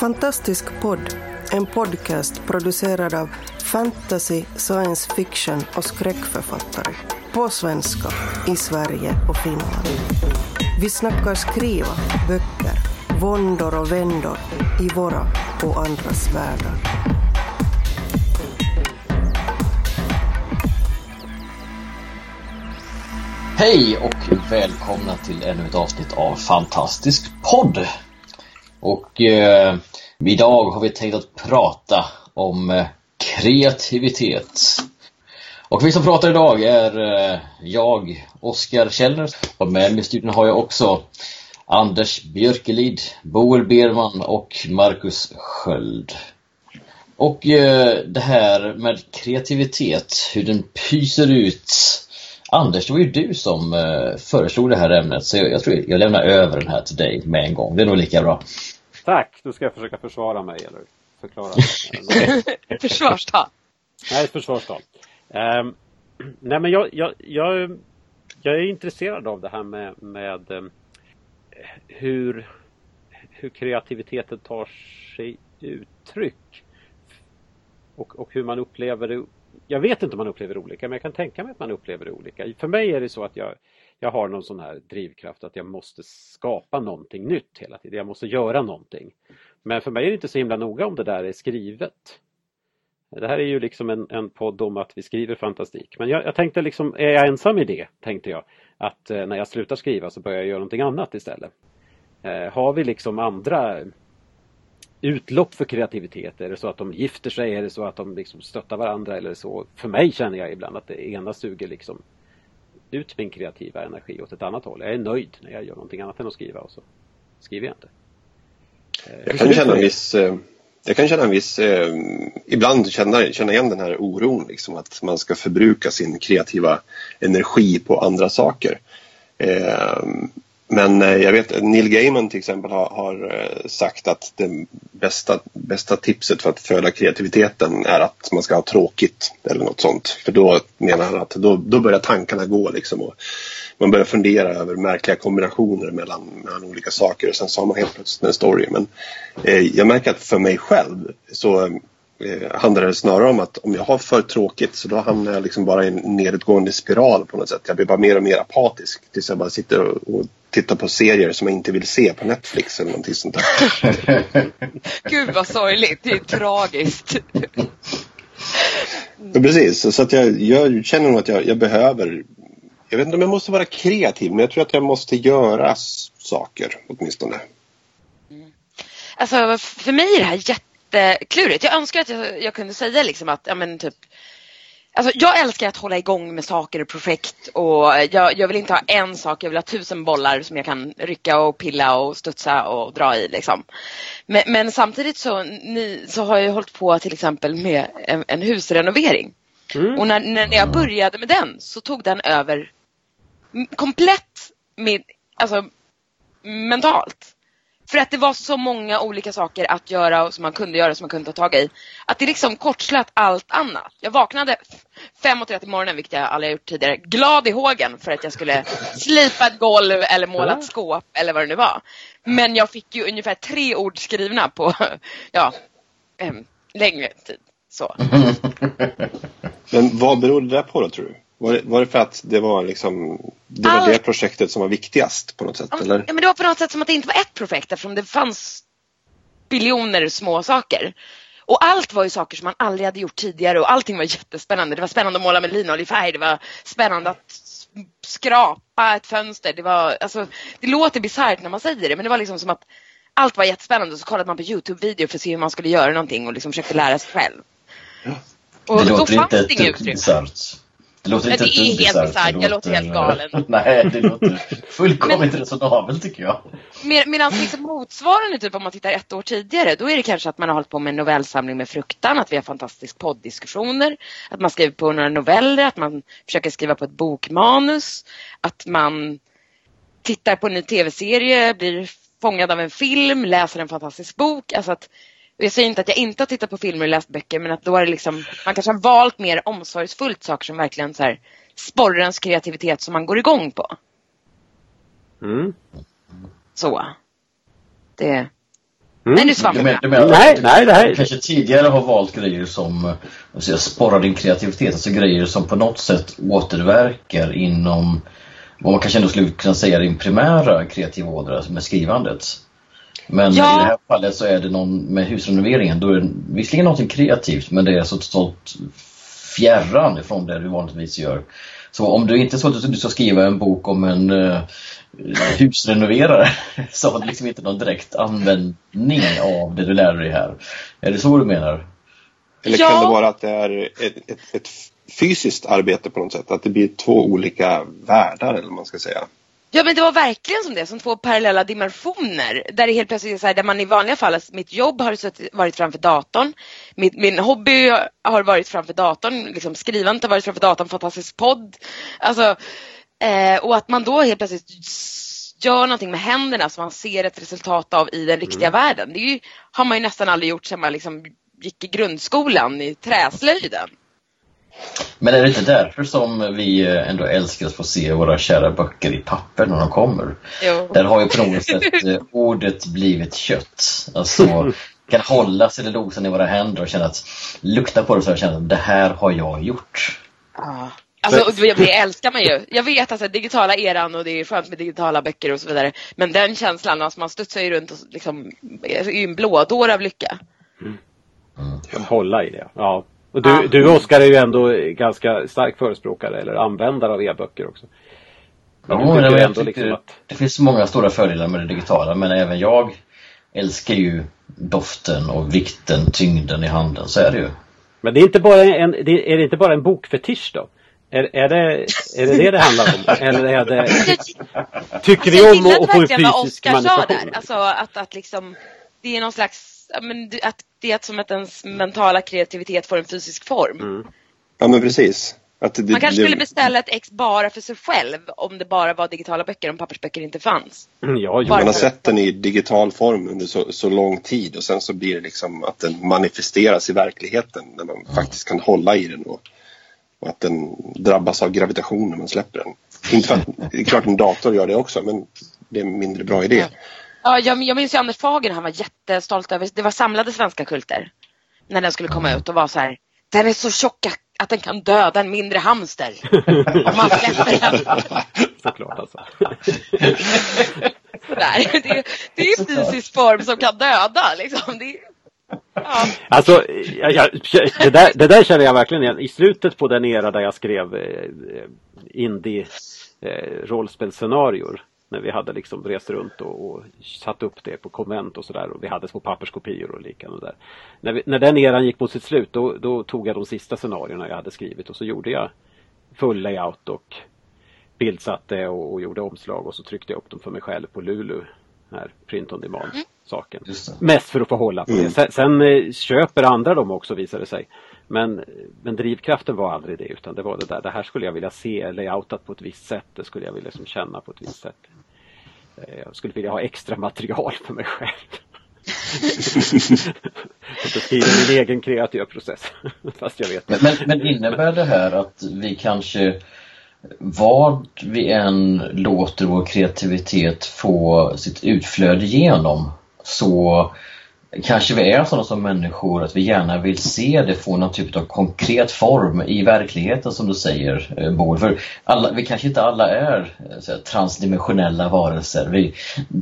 Fantastisk podd, en podcast producerad av fantasy, science fiction och skräckförfattare. På svenska, i Sverige och Finland. Vi snackar skriva, böcker, våndor och vändor i våra och andras världar. Hej och välkomna till ännu ett avsnitt av Fantastisk podd. Och eh, idag har vi tänkt att prata om eh, kreativitet. Och vi som pratar idag är eh, jag, Oskar Källner. Och med mig i studion har jag också Anders Björkelid, Boel Berman och Marcus Sköld. Och eh, det här med kreativitet, hur den pyser ut. Anders, det var ju du som eh, föreslog det här ämnet så jag, jag tror jag lämnar över den här till dig med en gång. Det är nog lika bra. Tack! Då ska jag försöka försvara mig eller förklara. Försvarstal. Nej, försvarstal. Um, nej men jag, jag, jag, jag är intresserad av det här med, med um, hur, hur kreativiteten tar sig uttryck. Och, och hur man upplever det. Jag vet inte om man upplever det olika men jag kan tänka mig att man upplever det olika. För mig är det så att jag, jag har någon sån här drivkraft att jag måste skapa någonting nytt hela tiden. Jag måste göra någonting. Men för mig är det inte så himla noga om det där är skrivet. Det här är ju liksom en, en podd om att vi skriver fantastik. Men jag, jag tänkte liksom, är jag ensam i det? Tänkte jag. Att eh, när jag slutar skriva så börjar jag göra någonting annat istället. Eh, har vi liksom andra utlopp för kreativitet? Är det så att de gifter sig? Är det så att de liksom stöttar varandra? Eller så? För mig känner jag ibland att det ena suger liksom ut min kreativa energi åt ett annat håll. Jag är nöjd när jag gör någonting annat än att skriva och så skriver jag inte. Eh, jag kan känna en viss eh, jag kan känna en viss, eh, ibland känna, känna igen den här oron liksom att man ska förbruka sin kreativa energi på andra saker. Eh, men eh, jag vet Neil Gaiman till exempel har, har eh, sagt att det bästa, bästa tipset för att föda kreativiteten är att man ska ha tråkigt eller något sånt. För då menar han att då, då börjar tankarna gå liksom och man börjar fundera över märkliga kombinationer mellan, mellan olika saker och sen så har man helt plötsligt en story. Men eh, jag märker att för mig själv så eh, handlar det snarare om att om jag har för tråkigt så då hamnar jag liksom bara i en nedåtgående spiral på något sätt. Jag blir bara mer och mer apatisk tills jag bara sitter och, och tittar på serier som jag inte vill se på Netflix eller någonting sånt där. Gud vad sorgligt, det är tragiskt. Ja, precis, så att jag, jag känner nog att jag, jag behöver jag vet inte om jag måste vara kreativ men jag tror att jag måste göra saker åtminstone. Mm. Alltså för mig är det här jätteklurigt. Jag önskar att jag, jag kunde säga liksom att, ja men typ Alltså, jag älskar att hålla igång med saker och projekt och jag, jag, vill inte ha en sak, jag vill ha tusen bollar som jag kan rycka och pilla och studsa och dra i. Liksom. Men, men samtidigt så, ni, så har jag hållit på till exempel med en, en husrenovering. Mm. Och när, när jag började med den så tog den över komplett med, alltså, mentalt. För att det var så många olika saker att göra och som man kunde göra som man kunde ta tag i. Att det liksom kortslöt allt annat. Jag vaknade 5.30 på morgonen, vilket jag aldrig gjort tidigare, glad i hågen för att jag skulle slipa ett golv eller måla ett skåp eller vad det nu var. Men jag fick ju ungefär tre ord skrivna på, ja, längre tid. Så. Men vad beror det där på då tror du? Var det, var det för att det var liksom det, var All... det projektet som var viktigast på något sätt? Ja, eller? ja, men det var på något sätt som att det inte var ett projekt eftersom det fanns biljoner små saker. Och allt var ju saker som man aldrig hade gjort tidigare och allting var jättespännande. Det var spännande att måla med linoljefärg, det var spännande att skrapa ett fönster. Det, var, alltså, det låter bisarrt när man säger det men det var liksom som att allt var jättespännande och så kollade man på Youtube-videor för att se hur man skulle göra någonting och liksom försökte lära sig själv. Ja. Och det då fanns det inget utrymme. Det låter inte det är helt bisarrt, jag låter helt galen. Nej, det låter fullkomligt resonabelt tycker jag. Med, medan liksom motsvarande, typ om man tittar ett år tidigare, då är det kanske att man har hållit på med en novellsamling med fruktan, att vi har fantastisk poddiskussioner, att man skriver på några noveller, att man försöker skriva på ett bokmanus, att man tittar på en ny tv-serie, blir fångad av en film, läser en fantastisk bok. Alltså att jag säger inte att jag inte har tittat på filmer och läst böcker men att då är det liksom, man kanske har valt mer omsorgsfullt saker som verkligen så här sporrar ens kreativitet som man går igång på. Mm. Så. Det. Mm. Nej, nu svampar jag. Du menar, nej, nej. Du kanske tidigare har valt grejer som alltså, sporrar din kreativitet, alltså grejer som på något sätt återverkar inom vad man kanske ändå skulle kunna säga din primära kreativa ådra med skrivandet. Men ja. i det här fallet så är det någon med husrenoveringen, då är det visserligen något kreativt men det är så totalt fjärran ifrån det du vanligtvis gör. Så om du inte så att du ska skriva en bok om en uh, husrenoverare så har du liksom inte någon direkt användning av det du lär dig här. Är det så du menar? Eller kan det vara att det är ett, ett, ett, fysiskt arbete på något sätt? Att det blir två olika världar eller vad man ska säga? Ja men det var verkligen som det, som två parallella dimensioner. Där det helt plötsligt är så här, där man i vanliga fall, alltså, mitt jobb har varit framför datorn. Min, min hobby har varit framför datorn, liksom skrivandet har varit framför datorn, fantastisk podd. Alltså, eh, och att man då helt plötsligt gör någonting med händerna som man ser ett resultat av i den riktiga mm. världen. Det ju, har man ju nästan aldrig gjort sedan man liksom gick i grundskolan i träslöjden. Men är det inte därför som vi eh, ändå älskar att få se våra kära böcker i papper när de kommer? Jo. Där har ju på något sätt eh, ordet blivit kött. Alltså kan hålla cellulosan i våra händer och känna att lukta på det så känner att det här har jag gjort. Ja. Alltså, det älskar man ju. Jag vet alltså digitala eran och det är skönt med digitala böcker och så vidare. Men den känslan, alltså man studsar ju runt och liksom, är en blådår av lycka. Mm. Mm. Hålla i det, ja. Och du, ja. du Oskar är ju ändå ganska stark förespråkare eller användare av e-böcker också. Ja, det, jag ändå liksom att... det finns många stora fördelar med det digitala men även jag älskar ju doften och vikten, tyngden i handen, så är det ju. Men det är inte bara en, det är det inte bara en bokfetisch då? Är, är, det, är det det det handlar om? Eller är det... Tycker ni om att få en fysisk manifestation? Alltså att, att liksom, det är någon slags, men, att det är som att ens mentala kreativitet får en fysisk form. Mm. Ja men precis. Det, Man kanske det, skulle beställa ett ex bara för sig själv om det bara var digitala böcker, om pappersböcker inte fanns. Mm, ja, Man har sett den i digital form under så, så, lång tid och sen så blir det liksom att den manifesteras i verkligheten när man mm. faktiskt kan hålla i den och, och, att den drabbas av gravitation när man släpper den. Inte för att, det är klart en dator gör det också men det är en mindre bra idé. Ja, jag, jag minns ju Anders Fager, han var jättestolt över, det var samlade svenska kulter. När den skulle komma ut och var så här, den är så tjock att den kan döda en mindre hamster. Om man släpper den. Såklart alltså. Sådär. Det, det är fysisk form som kan döda liksom. Det, ja. Alltså, jag, jag, det, där, det där känner jag verkligen igen. I slutet på den era där jag skrev eh, indie eh, rollspelsscenarior när vi hade liksom rest runt och, och satt upp det på konvent och sådär och vi hade små papperskopior och liknande där. När, vi, när den eran gick mot sitt slut då, då, tog jag de sista scenarierna jag hade skrivit och så gjorde jag full layout och bildsatte och, och gjorde omslag och så tryckte jag upp dem för mig själv på Lulu. Här, print on demand mm. saken. Mest för att få hålla på det. Mm. Sen, sen eh, köper andra dem också visar det sig. Men, men drivkraften var aldrig det utan det var det där, det här skulle jag vilja se layoutat på ett visst sätt, det skulle jag vilja liksom känna på ett visst sätt. Eh, jag skulle vilja ha extra material för mig själv. Beskriva min egen kreativa process. Fast jag vet men, men, men innebär det här att vi kanske vad vi än låter vår kreativitet få sitt utflöde genom så kanske vi är sådana som människor att vi gärna vill se det få någon typ av konkret form i verkligheten som du säger eh, Bo. För alla, vi kanske inte alla är eh, så här, transdimensionella varelser. Vi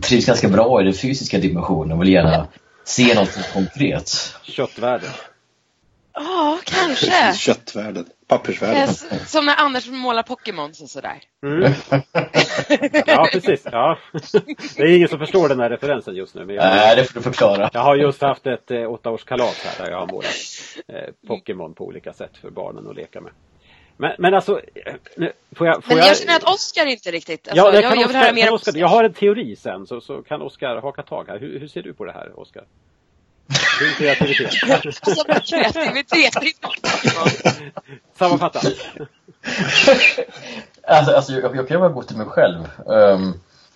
trivs ganska bra i den fysiska dimensionen och vill gärna se något konkret. Köttvärlden. Ja, kanske. Köttvärlden. Pappersvärlden. Som när Anders målar Pokémon och sådär. Mm. ja, precis. Ja. Det är ingen som förstår den här referensen just nu. Men jag, Nej, det får du förklara. Jag har just haft ett eh, åttaårskalas här där jag har målat eh, Pokémon på olika sätt för barnen att leka med. Men, men alltså, eh, nu, får jag, får Men jag, jag känner att Oskar inte riktigt, alltså, ja, jag, jag, jag vill höra mer Oscar. Jag har en teori sen så, så kan Oskar haka tag här. Hur, hur ser du på det här Oskar? Din kreativitet. alltså kreativitet, Sammanfatta. alltså, alltså jag, jag kan bara gå till mig själv. Um,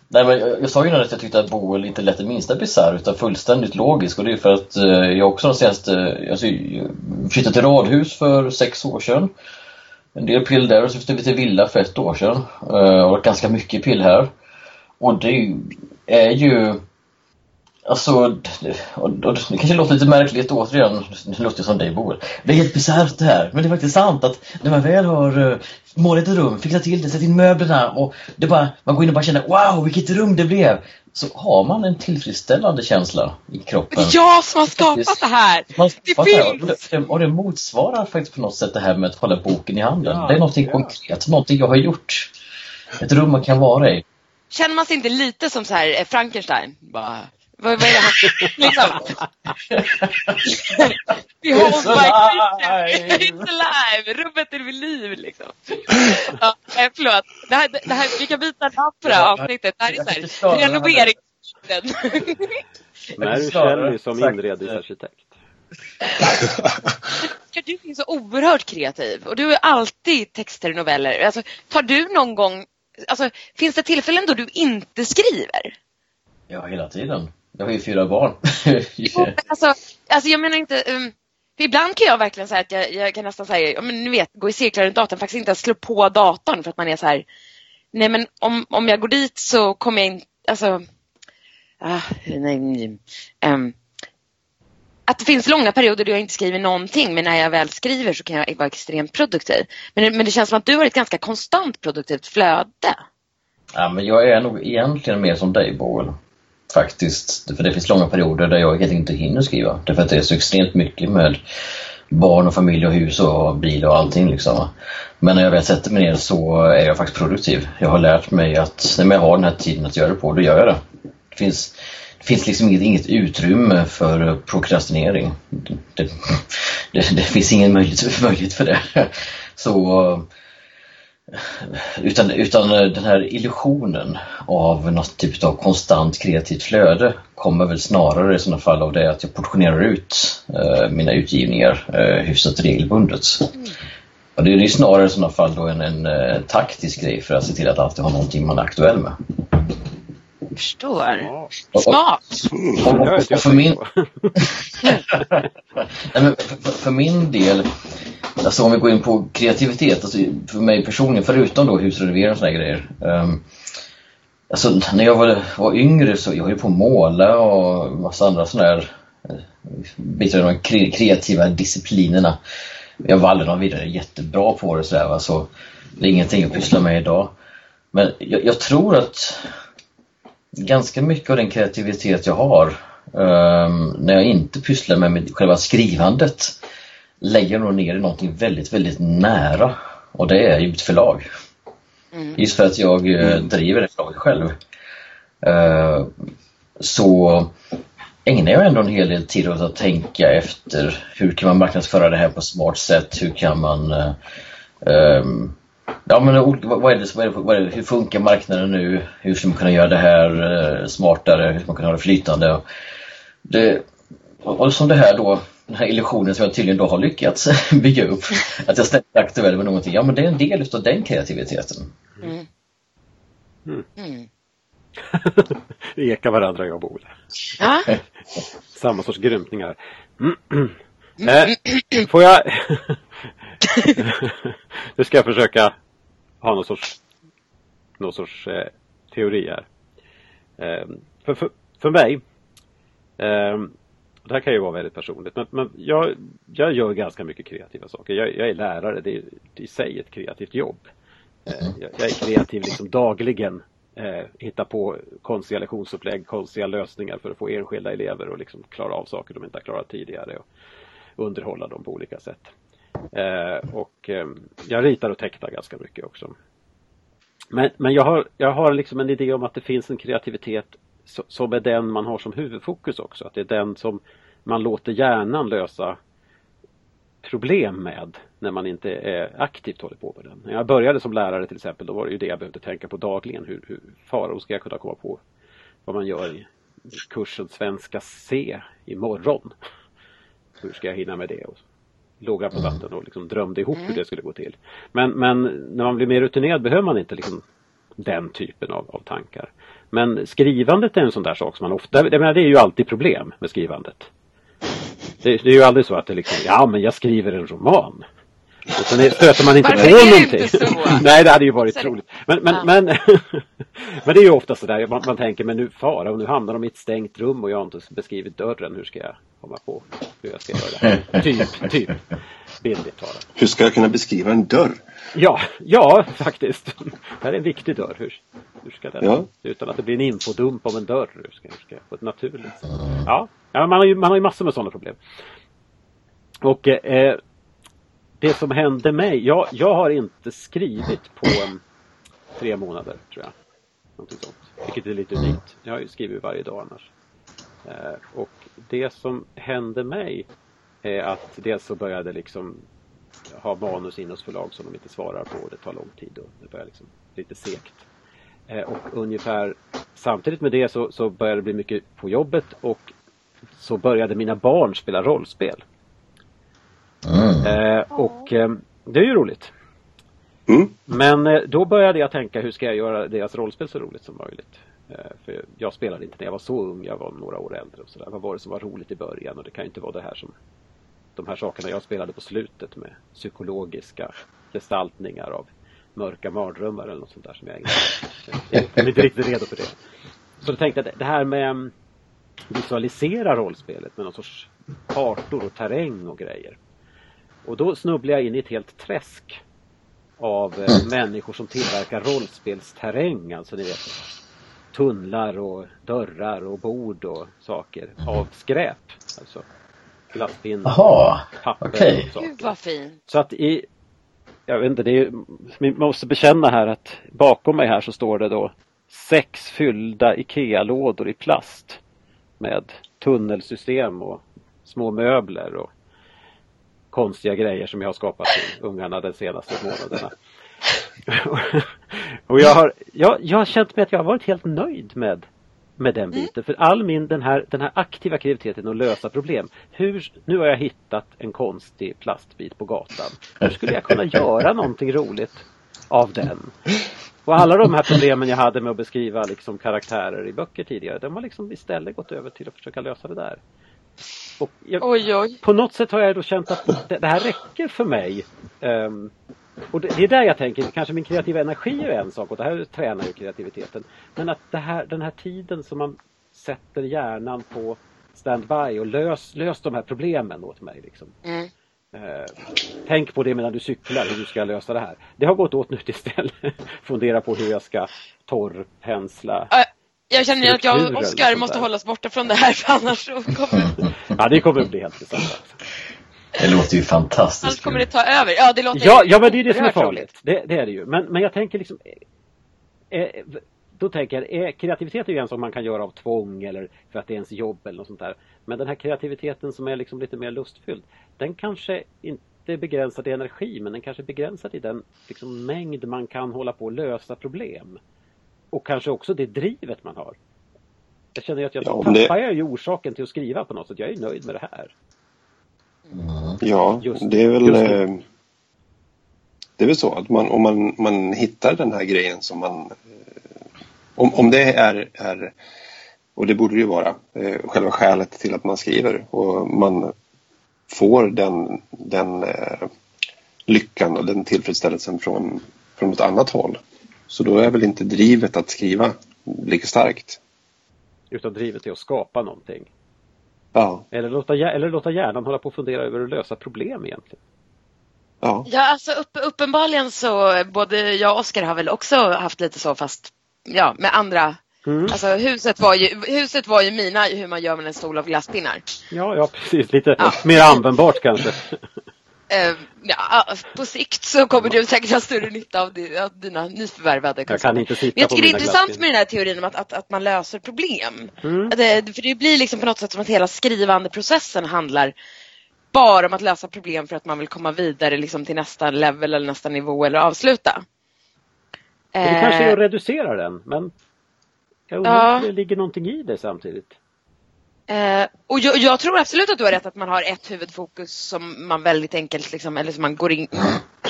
nej, men jag, jag sa ju innan att jag tyckte att Boel inte lät det minsta bisarr utan fullständigt logisk och det är för att uh, jag också de senaste, alltså, flyttade till radhus för sex år sedan. En del pill där och så flyttade vi till villa för ett år sedan. Uh, och ganska mycket pill här. Och det är ju Alltså, och, och, det kanske låter lite märkligt återigen, det låter som dig Boel. Det är helt bisarrt det här, men det är faktiskt sant att när man väl har uh, målat ett rum, fixat till det, satt in möblerna och det bara, man går in och bara känner wow vilket rum det blev. Så har man en tillfredsställande känsla i kroppen. Ja, som har skapat det här! Man det finns! Det, och det motsvarar faktiskt på något sätt det här med att hålla boken i handen. Ja, det är någonting ja. konkret, någonting jag har gjort. Ett rum man kan vara i. Känner man sig inte lite som så här eh, Frankenstein? Bara vad, vad är det här? liksom. Behold my creature, it's alive! Rummet är vid liv liksom. Ja, förlåt. Det här, det här, vi kan byta namn på det här avsnittet. Det här är så här, renoveringstiden. Mary Shelley som inredningsarkitekt. Du är så oerhört kreativ och du är alltid texter och noveller. Alltså, tar du någon gång, alltså, finns det tillfällen då du inte skriver? Ja, hela tiden. Jag har ju fyra barn. jo, alltså, alltså jag menar inte... Um, ibland kan jag verkligen säga att jag, jag kan nästan säga, men ni vet, gå i cirklar runt datorn, faktiskt inte slå på datorn för att man är så här, nej men om, om jag går dit så kommer jag inte, alltså, ah, nej, um, att det finns långa perioder då jag inte skriver någonting men när jag väl skriver så kan jag vara extremt produktiv. Men, men det känns som att du har ett ganska konstant produktivt flöde. Ja men jag är nog egentligen mer som dig Boel. Faktiskt. För det finns långa perioder där jag helt inte hinner skriva. Därför att det är så extremt mycket med barn och familj och hus och bil och allting. Liksom. Men när jag väl sätter mig ner så är jag faktiskt produktiv. Jag har lärt mig att när jag har den här tiden att göra det på, då gör jag det. Det finns, det finns liksom inget, inget utrymme för prokrastinering. Det, det, det, finns ingen möjlighet, möjlighet för det. Så utan, utan den här illusionen av något typ av konstant kreativt flöde kommer väl snarare i sådana fall av det att jag portionerar ut eh, mina utgivningar eh, hyfsat regelbundet. Mm. Och det är snarare i sådana fall då en, en, en eh, taktisk grej för att se till att alltid ha någonting man är aktuell med. Förstår. Smart! Och, och, och, och för min... Nej, men för, för min del Alltså om vi går in på kreativitet, alltså för mig personligen, förutom då husrenovering och sådana grejer. Um, alltså när jag var, var yngre så jag höll på att måla och massa andra sådana här eh, bitar av de kreativa disciplinerna. Jag var aldrig någon vidare jättebra på det sådär va, så det är ingenting att pyssla med idag. Men jag, jag tror att ganska mycket av den kreativitet jag har um, när jag inte pysslar med själva skrivandet lägger nog ner i någonting väldigt, väldigt nära och det är ju mitt förlag. Mm. Just för att jag eh, mm. driver det förlaget själv. Uh, så ägnar jag ändå en hel del tid åt att tänka efter hur kan man marknadsföra det här på ett smart sätt? Hur kan man uh, um, Ja men vad är, det, vad, är det, vad är det, hur funkar marknaden nu? Hur ska man kunna göra det här smartare? Hur ska man kunna ha det flytande? Det, och som det här då den här illusionen som jag tydligen då har lyckats bygga upp. Att jag ständigt är aktuell med någonting. Ja men det är en del utav den kreativiteten. Mm. Mm. Mm. Vi ekar varandra jag Boel. Ja. Samma sorts grymtningar. Eh, får jag... nu ska jag försöka ha någon sorts, någon sorts eh, teori här. Eh, för, för, för mig eh, det här kan ju vara väldigt personligt men, men jag, jag gör ganska mycket kreativa saker. Jag, jag är lärare, det är i sig ett kreativt jobb. Eh, jag, jag, är kreativ liksom dagligen. Eh, hitta på konstiga lektionsupplägg, konstiga lösningar för att få enskilda elever att liksom klara av saker de inte har klarat tidigare och underhålla dem på olika sätt. Eh, och eh, jag ritar och tecknar ganska mycket också. Men, men jag, har, jag har liksom en idé om att det finns en kreativitet som är den man har som huvudfokus också. Att det är den som man låter hjärnan lösa problem med när man inte är aktivt håller på med den. När jag började som lärare till exempel då var det ju det jag behövde tänka på dagligen. Hur, hur faro ska jag kunna komma på vad man gör i kursen Svenska C imorgon? Hur ska jag hinna med det? Och låga på mm. vatten och liksom drömde ihop hur det skulle gå till. Men, men när man blir mer rutinerad behöver man inte liksom den typen av, av tankar. Men skrivandet är en sån där sak som man ofta, jag menar, det är ju alltid problem med skrivandet. Det, det, är ju aldrig så att det liksom, ja men jag skriver en roman. Och sen stöter man inte Varför på någonting. inte? Nej, det hade ju varit roligt. Men, men, Ja. men, men det är ju ofta sådär, man, man tänker men nu fara och nu hamnar de i ett stängt rum och jag har inte beskrivit dörren. Hur ska jag komma på hur jag ska göra det här? Typ, typ. Bildligt talat. Hur ska jag kunna beskriva en dörr? Ja, ja faktiskt. Det här är en viktig dörr. Hur, hur ska den, Ja. utan att det blir en infodump om en dörr, hur ska, hur ska jag på ett naturligt sätt? Ja, ja man, har ju, man har ju massor med sådana problem. Och eh, det som hände mig, jag, jag har inte skrivit på um, tre månader tror jag. Någonting sånt. Vilket är lite unikt. Jag har ju skrivit varje dag annars. Eh, och det som hände mig är att dels så började liksom ha manus in hos förlag som de inte svarar på och det tar lång tid och det börjar liksom lite segt. Eh, och ungefär samtidigt med det så, så började det bli mycket på jobbet och så började mina barn spela rollspel. Eh, och eh, det är ju roligt. Mm. Men eh, då började jag tänka hur ska jag göra deras rollspel så roligt som möjligt. Eh, för jag spelade inte när jag var så ung, jag var några år äldre. Och så där. Vad var det som var roligt i början? Och det kan ju inte vara det här som de här sakerna jag spelade på slutet med psykologiska gestaltningar av mörka mardrömmar eller något sånt där som jag inte jag är inte riktigt redo för det. Så då tänkte jag att det här med mm, visualisera rollspelet med någon sorts kartor och terräng och grejer. Och då snubblade jag in i ett helt träsk av eh, människor som tillverkar rollspelsterräng, alltså ni vet tunnlar och dörrar och bord och saker av skräp. Alltså glasspinnar, papper okej. och saker. Gud vad fint. Så att i, jag vet inte, det är, vi måste bekänna här att bakom mig här så står det då sex fyllda IKEA-lådor i plast med tunnelsystem och små möbler och konstiga grejer som jag har skapat till ungarna de senaste månaderna. och jag har, jag, jag har känt mig att jag har varit helt nöjd med, med den biten. För all min, den här, den här aktiva kreativiteten att lösa problem. Hur, nu har jag hittat en konstig plastbit på gatan. Hur skulle jag kunna göra någonting roligt av den? Och alla de här problemen jag hade med att beskriva liksom karaktärer i böcker tidigare, de har liksom istället gått över till att försöka lösa det där. Jag, Oj, oj. på något sätt har jag då känt att det, det här räcker för mig. Ehm, och det, det är där jag tänker, kanske min kreativa energi är en sak och det här tränar ju kreativiteten. Men att här, den här tiden som man sätter hjärnan på standby och lös, lös de här problemen åt mig. Liksom. Mm. Eh, tänk på det medan du cyklar, hur du ska lösa det här. Det har gått åt nu istället. Fundera på hur jag ska torrpensla. Jag känner att jag och Oskar måste där. hålla oss borta från det här för annars så kommer Ja, det kommer att bli helt besatt. Det låter ju fantastiskt allt kommer det ta över. Ja, det låter Ja, ja men det är det som är farligt. Det, det är det ju. Men, men jag tänker liksom eh, eh, Då tänker jag, eh, kreativitet är ju en sak man kan göra av tvång eller för att det är ens jobb eller något sånt där. Men den här kreativiteten som är liksom lite mer lustfylld. Den kanske inte är begränsad i energi men den kanske är begränsad i den liksom, mängd man kan hålla på och lösa problem. Och kanske också det drivet man har. Jag känner ju att jag Ja, tappar det- jag ju orsaken till att skriva på något sätt. Jag är nöjd med det här. Ja, Just- det är väl eh, Det är väl så att man, om man, man hittar den här grejen som man eh, om, om det är, är och det borde det ju vara eh, själva skälet till att man skriver och man får den, den eh, lyckan och den tillfredsställelsen från, från något annat håll. Så då är väl inte drivet att skriva lika starkt. Utan drivet är att skapa någonting. Ja, Eller låta, eller låta hjärnan hålla på och fundera över att lösa problem egentligen. ja. Ja, alltså upp, uppenbarligen så både jag och Oskar har väl också haft lite så fast ja, med andra. Mm. Alltså huset var, ju, huset var ju mina hur man gör med en stol av glasspinnar. Ja, ja precis. Lite Ja. mer användbart kanske. Eh, ja, på sikt så kommer du säkert ha större nytta av, di- av dina nyförvärvade Jag kunskaper. kan inte sitta Men jag tycker det är intressant glasspinnar. med den här teorin om att, att, att man löser problem. Mm. Det, för det blir liksom på något sätt som att hela skrivandeprocessen handlar bara om att lösa problem för att man vill komma vidare liksom till nästa level eller nästa nivå eller avsluta. Det kanske är Eh, att reducera den, men jag undrar Ja. om det ligger någonting i det samtidigt. Eh, och jag, jag tror absolut att du har rätt att man har ett huvudfokus som man väldigt enkelt liksom, eller som man går in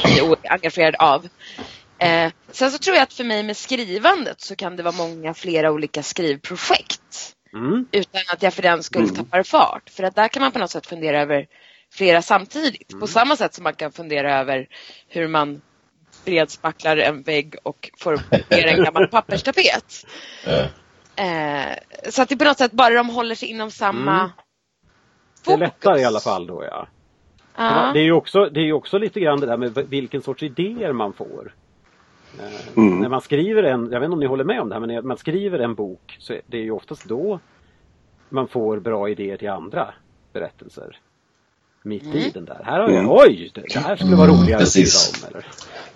i och är engagerad av. Eh, sen så tror jag att för mig med skrivandet så kan det vara många flera olika skrivprojekt. Mm. Utan att jag för den skull tappar fart. För att där kan man på något sätt fundera över flera samtidigt. Mm. På samma sätt som man kan fundera över hur man bredspacklar en vägg och får ner en gammal papperstapet. Eh, så att det på något sätt bara de håller sig inom samma mm. Det är lättare i alla fall då ja. Ah. Det är ju också, det är också lite grann det där med vilken sorts idéer man får. Eh, mm. När man skriver en, jag vet inte om ni håller med om det här, men när man skriver en bok så är det ju oftast då man får bra idéer till andra berättelser. Mitt mm. i den där. Här har jag, mm. oj, det här skulle vara roligare mm, att skriva om. Eller?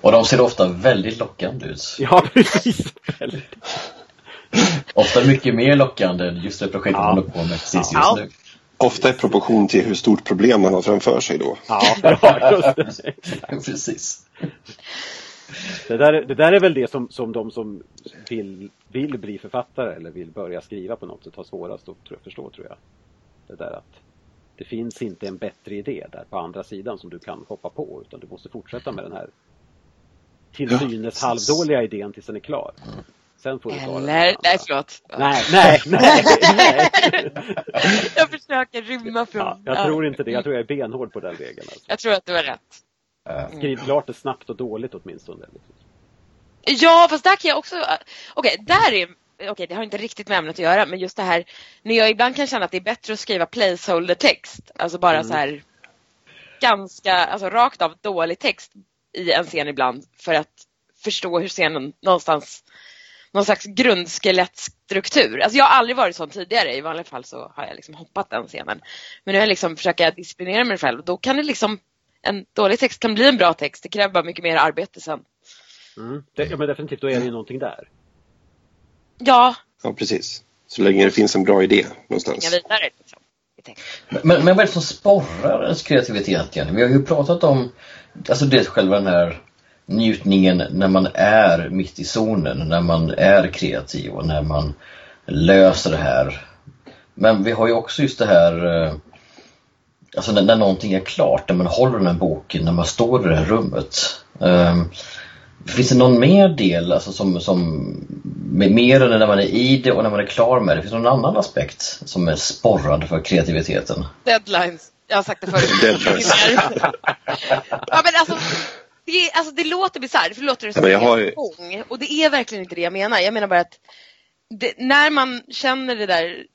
Och de ser ofta väldigt lockande ut. Ja, precis. Ofta mycket mer lockande än just det projektet ja. man håller på med precis just ja. nu. Ofta i proportion till hur stort problem man har framför sig då. Ja, precis. Det där, det där är väl det som, som de som vill, vill bli författare eller vill börja skriva på något sätt har svårast att förstå tror jag. Det där att det finns inte en bättre idé där på andra sidan som du kan hoppa på utan du måste fortsätta med den här till synes ja, halvdåliga idén tills den är klar. Sen får du ta Eller, nej förlåt. Nej, nej, nej, nej. jag försöker rymma från... Ja, jag tror inte det, jag tror jag är benhård på den regeln. Alltså. Jag tror att du har rätt. Mm. Skriv klart det snabbt och dåligt åtminstone. Ja, fast där kan jag också... Okej, okay, där är... Okej, okay, det har inte riktigt med ämnet att göra, men just det här när jag ibland kan känna att det är bättre att skriva placeholder-text, alltså bara mm. så här ganska, alltså rakt av dålig text i en scen ibland för att förstå hur scenen någonstans någon slags grundskelettstruktur. Alltså jag har aldrig varit sån tidigare. I vanliga fall så har jag liksom hoppat den scenen. Men nu har jag liksom försöker disciplinera mig själv. Då kan det liksom en dålig text kan bli en bra text. Det kräver bara mycket mer arbete sen. Mm. Det, ja, men definitivt, då är det ju någonting där. Ja. Ja, precis. Så länge det finns en bra idé någonstans. Vidare, liksom. men, men vad är det som sporrar ens kreativitet? Vi har ju pratat om alltså dels själva den här njutningen när man är mitt i zonen, när man är kreativ och när man löser det här. Men vi har ju också just det här eh, Alltså när, när någonting är klart, när man håller den här boken, när man står i det här rummet. Um, finns det någon mer del, alltså som, som mer än när man är i det och när man är klar med det? Finns det någon annan aspekt som är sporrande för kreativiteten? Deadlines. Jag har sagt det förut. Deadlines. ja, men alltså, det, alltså, det låter bisarrt, för det låter som ja, har... gång. Och det är verkligen inte det jag menar. Jag menar bara att det, när man känner det där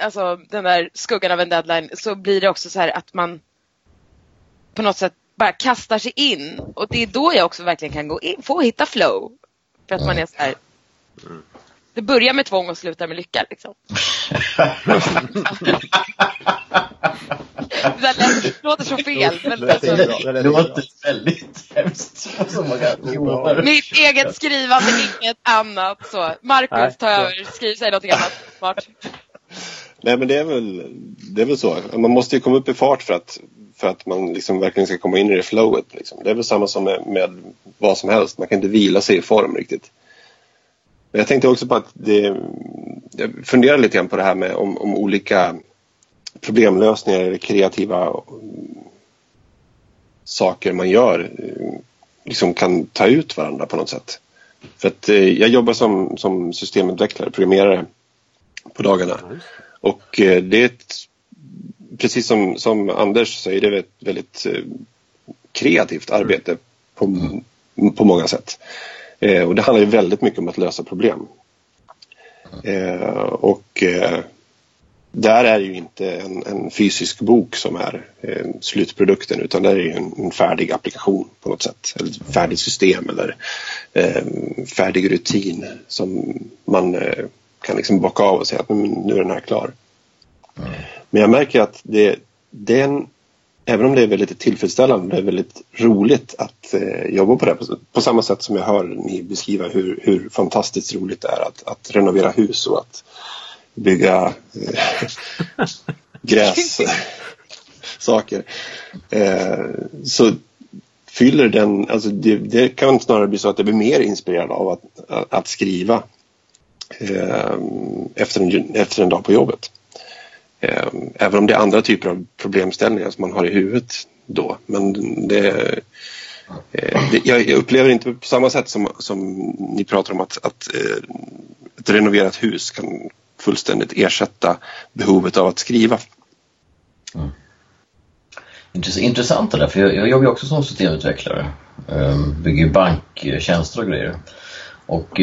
alltså den där skuggan av en deadline så blir det också så här att man på något sätt bara kastar sig in och det är då jag också verkligen kan gå in, få hitta flow. För att man är så här det börjar med tvång och slutar med lycka liksom. det låter så fel. Men alltså, det låter väldigt hemskt Mitt eget skrivande, inget annat. Så. Marcus, ta över. Skriv, säg något annat smart. Nej men det är väl, det är väl så. Man måste ju komma upp i fart för att, för att man liksom verkligen ska komma in i det flowet. Liksom. Det är väl samma som med, med, vad som helst. Man kan inte vila sig i form riktigt. Men jag tänkte också på att det, jag funderar lite grann på det här med om, om olika problemlösningar eller kreativa eh, saker man gör eh, liksom kan ta ut varandra på något sätt. För att eh, jag jobbar som, som systemutvecklare, programmerare på dagarna. Och eh, det är ett, precis som, som Anders säger, det är ett väldigt eh, kreativt arbete på, på många sätt. Eh, och det handlar ju väldigt mycket om att lösa problem. och där är ju inte en, en, fysisk bok som är eh, slutprodukten utan det är en, en, färdig applikation på något sätt. Eller ett färdigt system eller eh, färdig rutin som man eh, kan liksom bocka av och säga att nu är den här klar. Mm. Men jag märker att det, den, även om det är väldigt tillfredsställande, det är väldigt roligt att eh, jobba på det. På, på, samma sätt som jag hör ni beskriva hur, hur fantastiskt roligt det är att, att renovera hus och att bygga eh, grässaker. Eh, så fyller den, alltså det, det, kan snarare bli så att det blir mer inspirerad av att, att skriva eh, efter, en, efter en dag på jobbet. Eh, även om det är andra typer av problemställningar som man har i huvudet då. Men det, eh, det jag upplever inte på samma sätt som, som ni pratar om att, att eh, ett renoverat hus kan fullständigt ersätta behovet av att skriva. Mm. Intressant det där, för jag, jag jobbar ju också som systemutvecklare. Ehm, bygger banktjänster och grejer. Och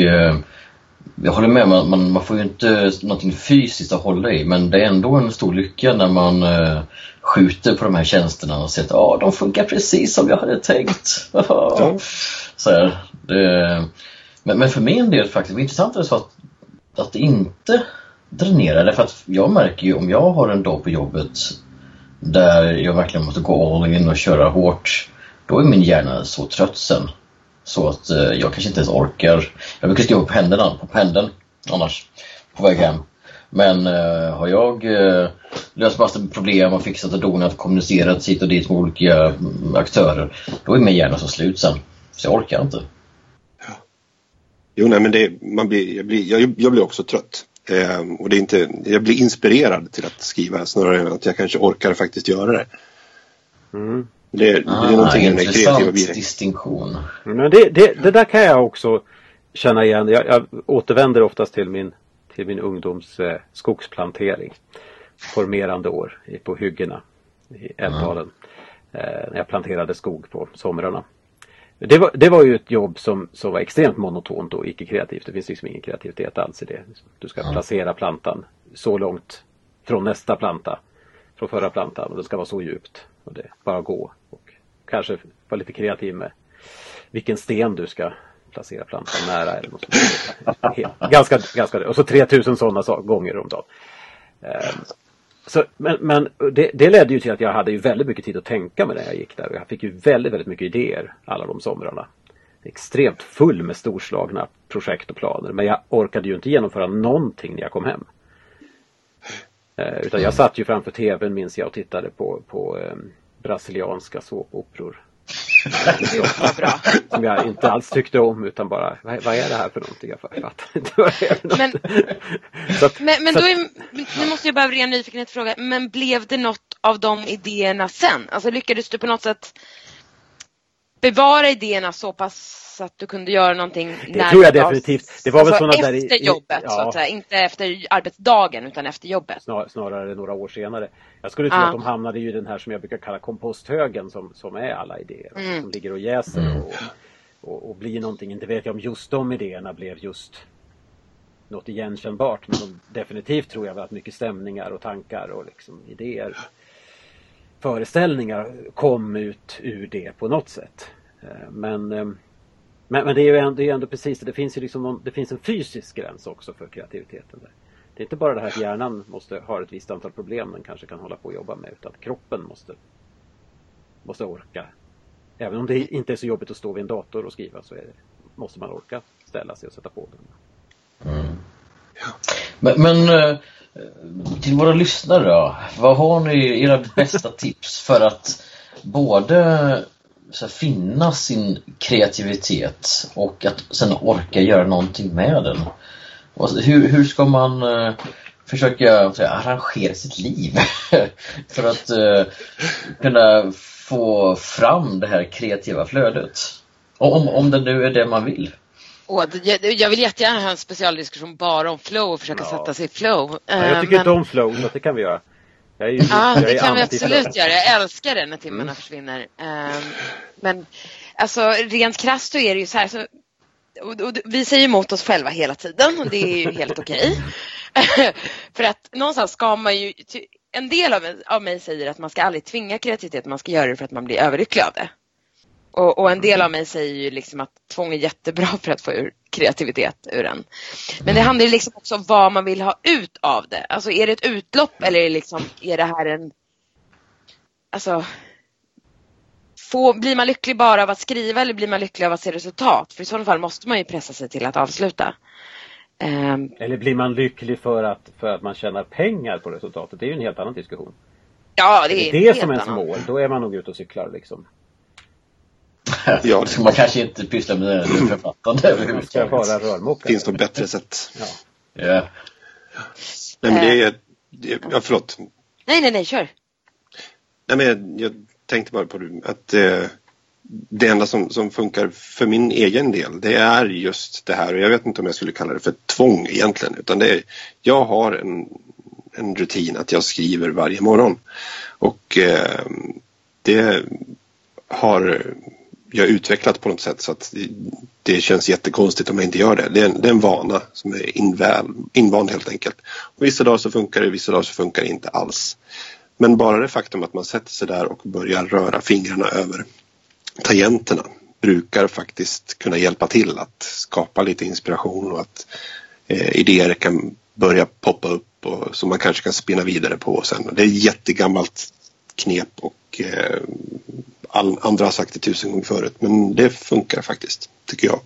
jag håller med, man, man, man, får ju inte någonting fysiskt att hålla i men det är ändå en stor lycka när man uh, skjuter på de här tjänsterna och ser att ah, de funkar precis som jag hade tänkt. Ja. Så här, det, men, men, för min del faktiskt, det är intressant att, att, att det inte dränerar. Därför att jag märker ju om jag har en dag på jobbet där jag verkligen måste gå all in och köra hårt, då är min hjärna så trött sen. Så att eh, jag kanske inte ens orkar. Jag brukar skriva på pendeln, på pendeln annars, på väg hem. Men eh, har jag eh, löst massa problem och fixat och donat, kommunicerat hit och dit med olika mm, aktörer, då är min hjärna så slut sen. Så jag orkar inte. Ja. Jo, nej, men det, man blir, jag, blir, jag, jag blir också trött. Eh, och det är inte, jag blir inspirerad till att skriva snarare än att jag kanske orkar faktiskt göra det. Mm. Det, det ah, är någonting med kreativa distinktion. Men det, det, det, där kan jag också känna igen. Jag, jag återvänder oftast till min, till min ungdoms eh, skogsplantering. Formerande år på hyggena i Älvdalen. Mm. Eh, när jag planterade skog på somrarna. Det var, det var ju ett jobb som, som var extremt monotont och icke-kreativt. Det finns liksom ingen kreativitet alls i det. Du ska placera plantan så långt från nästa planta, från förra plantan och det ska vara så djupt. Och det bara gå och kanske vara lite kreativ med vilken sten du ska placera plantan nära eller något sånt. ganska, ganska, och så 3000 sådana gånger om dagen. Ehm, så, men men det, det, ledde ju till att jag hade ju väldigt mycket tid att tänka med när jag gick där. Jag fick ju väldigt, väldigt mycket idéer alla de somrarna. Extremt full med storslagna projekt och planer. Men jag orkade ju inte genomföra någonting när jag kom hem. Eh, utan jag satt ju framför tvn minns jag och tittade på, på eh, brasilianska såpoperor. Som jag inte alls tyckte om utan bara, vad, vad är det här för någonting? Jag fattar inte vad det är Men, att, men, men då är, nu måste jag bara av ren nyfikenhet fråga, men blev det något av de idéerna sen? Alltså lyckades du på något sätt bevara idéerna så pass så att du kunde göra någonting Det tror jag definitivt. Det var alltså väl sådana efter där i, jobbet, ja. så att säga. Inte efter arbetsdagen utan efter jobbet. Snar, snarare några år senare. Jag skulle tro ah. att de hamnade i den här som jag brukar kalla komposthögen som, som är alla idéer. Mm. Som ligger och jäser mm. och, och, och, blir någonting. Inte vet jag om just de idéerna blev just något igenkännbart. Men de, definitivt tror jag att mycket stämningar och tankar och liksom idéer föreställningar kom ut ur det på något sätt. Eh, men ehm, men, men det är ju ändå, det är ändå precis det. Det finns ju liksom någon, det finns en fysisk gräns också för kreativiteten. Där. Det är inte bara det här att hjärnan måste ha ett visst antal problem den kanske kan hålla på att jobba med utan att kroppen måste, måste orka. Även om det inte är så jobbigt att stå vid en dator och skriva så det, måste man orka ställa sig och sätta på den. Mm. Men, men, eh, till våra lyssnare då, vad har ni era bästa tips för att både så finna sin kreativitet och att sen orka göra någonting med den. Hur, hur ska man uh, försöka här, arrangera sitt liv för att uh, kunna få fram det här kreativa flödet? Om, om det nu är det man vill. Oh, jag vill jättegärna ha en specialdiskussion bara om flow och försöka ja. sätta sig i flow. Ja, jag tycker men... inte om flow, så det kan vi göra. Jag ju, ja, det kan vi absolut göra. Jag älskar det när timmarna mm. försvinner. Um, men alltså rent krasst så är det ju så här. Så, och, och, vi säger emot oss själva hela tiden och det är ju helt okej. För att någonstans ska man ju, en del av, av mig säger att man ska aldrig tvinga kreativitet, man ska göra det för att man blir överlycklig av det. Och, och, en del av mig säger ju liksom att tvång är jättebra för att få ur kreativitet ur den. Men det handlar ju liksom också om vad man vill ha ut av det. Alltså är det ett utlopp eller är det, liksom, är det här en... Alltså... Få, blir man lycklig bara av att skriva eller blir man lycklig av att se resultat? För i sådana fall måste man ju pressa sig till att avsluta. Um, eller blir man lycklig för att, för att man tjänar pengar på resultatet? Det är ju en helt annan diskussion. Ja, det är, är det som ens mål, då är man nog ute och cyklar liksom. Ja, man kanske inte pysslar med författande överhuvudtaget. Man ska vara rörmokare. Finns det bättre sätt? Ja. Yeah. Nej, men det är... Ja, förlåt. Nej, nej, nej, kör. Nej, men jag tänkte bara på att eh, det enda som, som funkar för min egen del det är just det här och jag vet inte om jag skulle kalla det för tvång egentligen utan det är, jag har en, en rutin att jag skriver varje morgon och eh, det har jag utvecklat på något sätt så att det känns jättekonstigt om jag inte gör det. Det är en, det är en vana som är inväl, invand helt enkelt. Och vissa dagar så funkar det, vissa dagar så funkar det inte alls. Men bara det faktum att man sätter sig där och börjar röra fingrarna över tangenterna brukar faktiskt kunna hjälpa till att skapa lite inspiration och att eh, idéer kan börja poppa upp och som man kanske kan spinna vidare på sen. Det är ett jättegammalt knep och eh, all, andra har sagt det tusen gånger förut men det funkar faktiskt, tycker jag.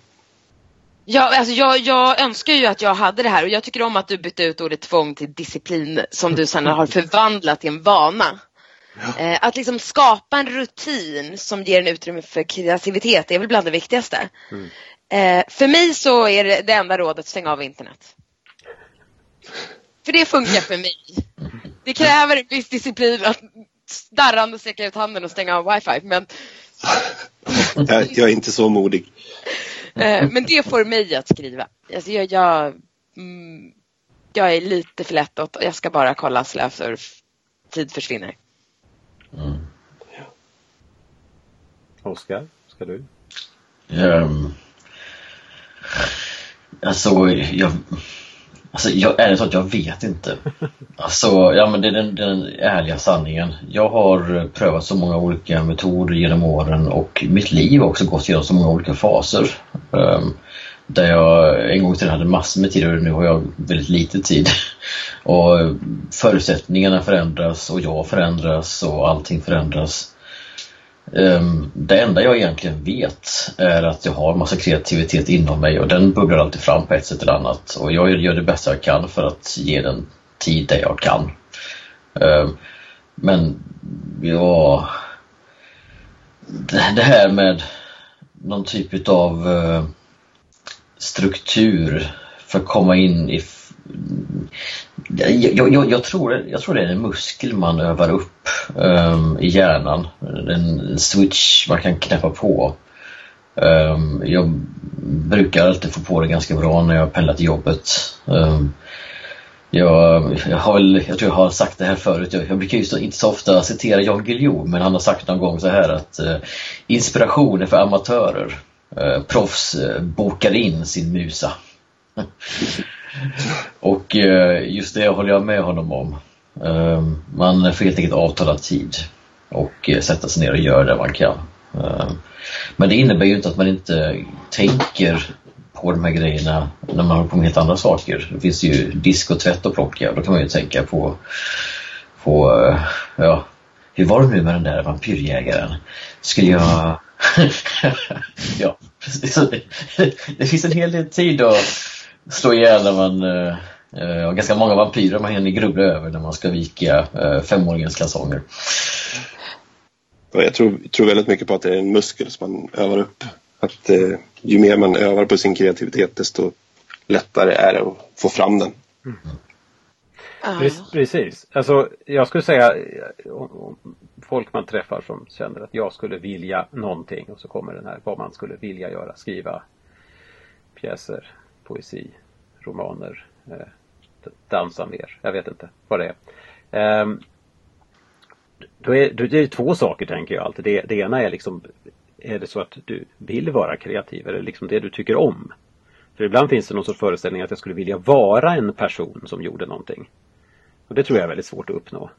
Ja, alltså jag, jag, önskar ju att jag hade det här och jag tycker om att du bytte ut ordet tvång till disciplin som du sedan har förvandlat till en vana. Ja. Eh, att liksom skapa en rutin som ger en utrymme för kreativitet är väl bland det viktigaste. Mm. Eh, för mig så är det, det enda rådet att stänga av internet. För det funkar för mig. Det kräver en viss disciplin att darrande sträcka ut handen och stänga av wifi. Men... jag, jag är inte så modig. Eh, men det får mig att skriva. Alltså jag, jag, mm, jag är lite för lätt åt, jag ska bara kolla slösurf. Tid försvinner. Mm. Oskar, ska du? Um, alltså, jag, alltså jag, ärligt talat, jag vet inte. Alltså, ja men det är den, den ärliga sanningen. Jag har prövat så många olika metoder genom åren och mitt liv har också gått igenom så många olika faser. Um, där jag en gång till hade massor med tid och nu har jag väldigt lite tid. Och förutsättningarna förändras och jag förändras och allting förändras. Ehm, det enda jag egentligen vet är att jag har massa kreativitet inom mig och den bubblar alltid fram på ett sätt eller annat. Och jag gör det bästa jag kan för att ge den tid där jag kan. Ehm, men ja, det här med någon typ utav eh, struktur för att komma in i jag, jag, jag, tror, jag tror det är en muskel man övar upp um, i hjärnan. En switch man kan knäppa på. Um, jag brukar alltid få på det ganska bra när jag pendlar till jobbet. Um, jag, jag, har väl, jag tror jag har sagt det här förut, jag, jag brukar ju så, inte så ofta citera Jan Guillou men han har sagt någon gång så här att uh, inspiration är för amatörer. Uh, proffs uh, bokar in sin musa. Och eh, just det håller jag med honom om. Ehm, man får helt enkelt avtala tid och eh, sätta sig ner och göra det man kan. Ehm, men det innebär ju inte att man inte tänker på de här grejerna när man håller på med helt andra saker. Det finns ju disk och tvätt att plocka och då kan man ju tänka på, på eh, ja, hur var det nu med den där vampyrjägaren? Skulle jag... ja, det, det finns en hel del tid att slå ihjäl när man uh, har ganska många vampyrer man hinner grubbla över när man ska vika uh, femåringens kalsonger. Jag tror, tror väldigt mycket på att det är en muskel som man övar upp. Att uh, ju mer man övar på sin kreativitet desto lättare är det att få fram den. Mm. Precis. Alltså, jag skulle säga folk man träffar som känner att jag skulle vilja någonting och så kommer den här vad man skulle vilja göra. Skriva pjäser, poesi, romaner, eh, dansa mer. Jag vet inte vad det är. Um, då är, då är det två saker tänker jag alltid. Det, det ena är liksom Är det så att du vill vara kreativ? Är det liksom det du tycker om? För ibland finns det någon sorts föreställning att jag skulle vilja vara en person som gjorde någonting. Och det tror jag är väldigt svårt att uppnå.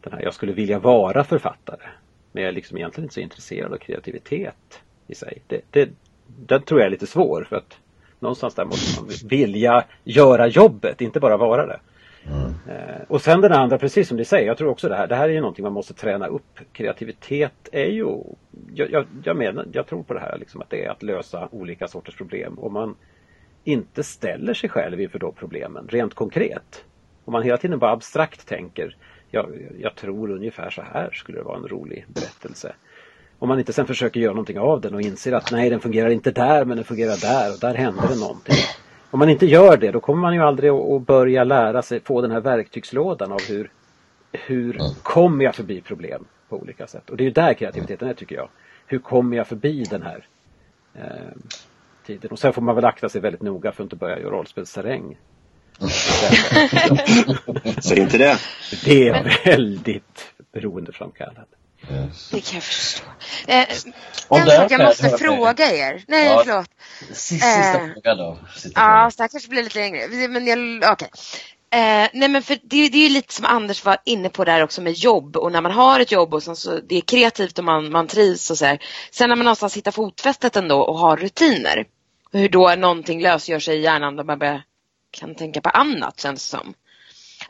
Den här, jag skulle vilja vara författare. Men jag är liksom egentligen inte så intresserad av kreativitet i sig. Det, det, den tror jag är lite svår för att någonstans där måste man vilja göra jobbet, inte bara vara det. Mm. Eh, och sen den andra, precis som du säger, jag tror också det här, det här är ju någonting man måste träna upp. Kreativitet är ju, jag, jag, jag menar, jag tror på det här liksom att det är att lösa olika sorters problem. Om man inte ställer sig själv inför de problemen rent konkret. Om man hela tiden bara abstrakt tänker jag, jag tror ungefär så här skulle det vara en rolig berättelse. Om man inte sen försöker göra någonting av den och inser att nej den fungerar inte där men den fungerar där och där händer det någonting. Om man inte gör det då kommer man ju aldrig att börja lära sig, få den här verktygslådan av hur, hur kommer jag förbi problem på olika sätt. Och det är ju där kreativiteten är tycker jag. Hur kommer jag förbi den här eh, tiden? Och sen får man väl akta sig väldigt noga för att inte börja göra rollspelsterräng Säg inte det. Det är väldigt beroendeframkallande. Det kan jag förstå. Eh, en sak jag måste fråga er. Nej, ja, förlåt. Sista eh, fråga då. Ja, så här kanske blir lite längre. Men jag, okay. Eh, nej men för det, det är ju lite som Anders var inne på där också med jobb och när man har ett jobb och sen så det är kreativt och man, man trivs och så här. Sen när man någonstans hittar fotfästet ändå och har rutiner. Hur då någonting lösgör sig i hjärnan där man kan tänka på annat känns det som.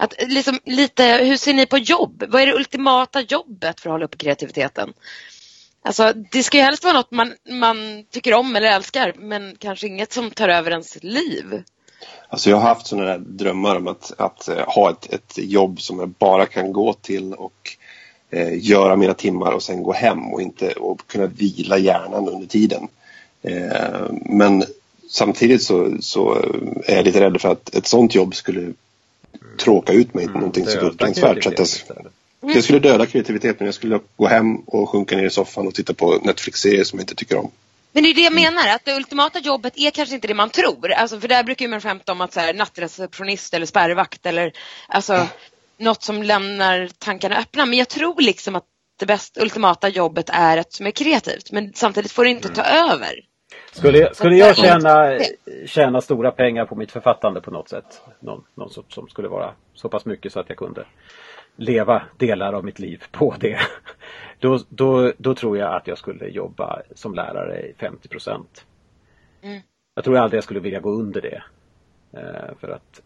Att, liksom, lite, hur ser ni på jobb? Vad är det ultimata jobbet för att hålla uppe kreativiteten? Alltså, det ska ju helst vara något man, man tycker om eller älskar men kanske inget som tar över ens liv. Alltså jag har haft sådana där drömmar om att, att eh, ha ett, ett jobb som jag bara kan gå till och eh, göra mina timmar och sen gå hem och, inte, och kunna vila hjärnan under tiden. Eh, men samtidigt så, så eh, är jag lite rädd för att ett sådant jobb skulle tråka ut mig mm, någonting så fruktansvärt. Så att jag, jag skulle döda kreativiteten. Jag skulle gå hem och sjunka ner i soffan och titta på Netflix-serier som jag inte tycker om. Men det är det jag menar, att det ultimata jobbet är kanske inte det man tror. Alltså, för där brukar man skämta om att så här, nattreceptionist eller spärrvakt eller alltså, mm. något som lämnar tankarna öppna. Men jag tror liksom att det bästa ultimata jobbet är ett som är kreativt. Men samtidigt får det inte ta mm. över. Skulle, skulle jag tjäna, tjäna stora pengar på mitt författande på något sätt? Någon, någon som, som skulle vara så pass mycket så att jag kunde leva delar av mitt liv på det. Då, då, då tror jag att jag skulle jobba som lärare i 50 procent. Mm. Jag tror aldrig jag skulle vilja gå under det. Eh, för att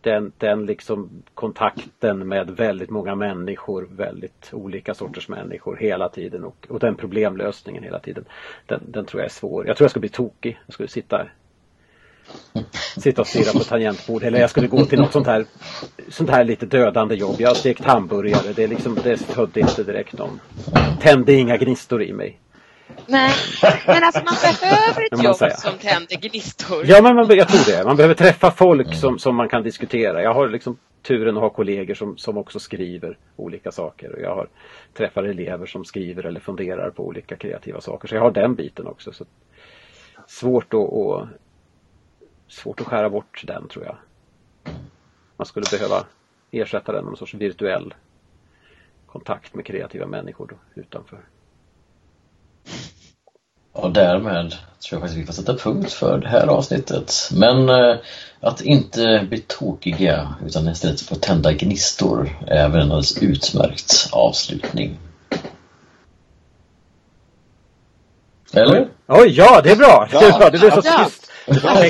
den, den liksom kontakten med väldigt många människor, väldigt olika sorters människor hela tiden och, och den problemlösningen hela tiden. Den, den tror jag är svår. Jag tror jag skulle bli tokig. Jag skulle sitta sitta och stirra på tangentbord eller jag skulle gå till något sånt här sånt här lite dödande jobb. Jag har stekt hamburgare. Det, är liksom, det födde inte direkt någon. Tände inga gnistor i mig. Nej, men alltså man behöver ett jobb säga. som tänder gnistor. Ja, men man, jag tror det. Man behöver träffa folk som, som man kan diskutera. Jag har liksom turen att ha kollegor som, som också skriver olika saker. Och jag har träffar elever som skriver eller funderar på olika kreativa saker. Så jag har den biten också. Så svårt att, att svårt att skära bort den tror jag. Man skulle behöva ersätta den med någon sorts virtuell kontakt med kreativa människor då, utanför. Och därmed tror jag faktiskt vi får sätta punkt för det här avsnittet. Men eh, att inte bli tokiga utan istället få tända gnistor är väl en alldeles utmärkt avslutning. Eller? Oj, Oj ja, det är bra! Ja. Det, är bra. det blev så tyst. Uppfattar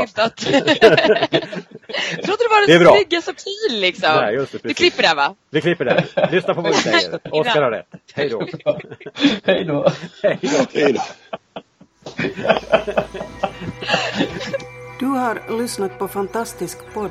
inte att... jag trodde det var den snyggaste pil liksom. Nej, just det, du klipper det va? Vi klipper det. Lyssna på vad vi säger. Oskar har rätt. Hej då. Hej då. Hej då. Hej då. Du har lyssnat på Fantastisk podd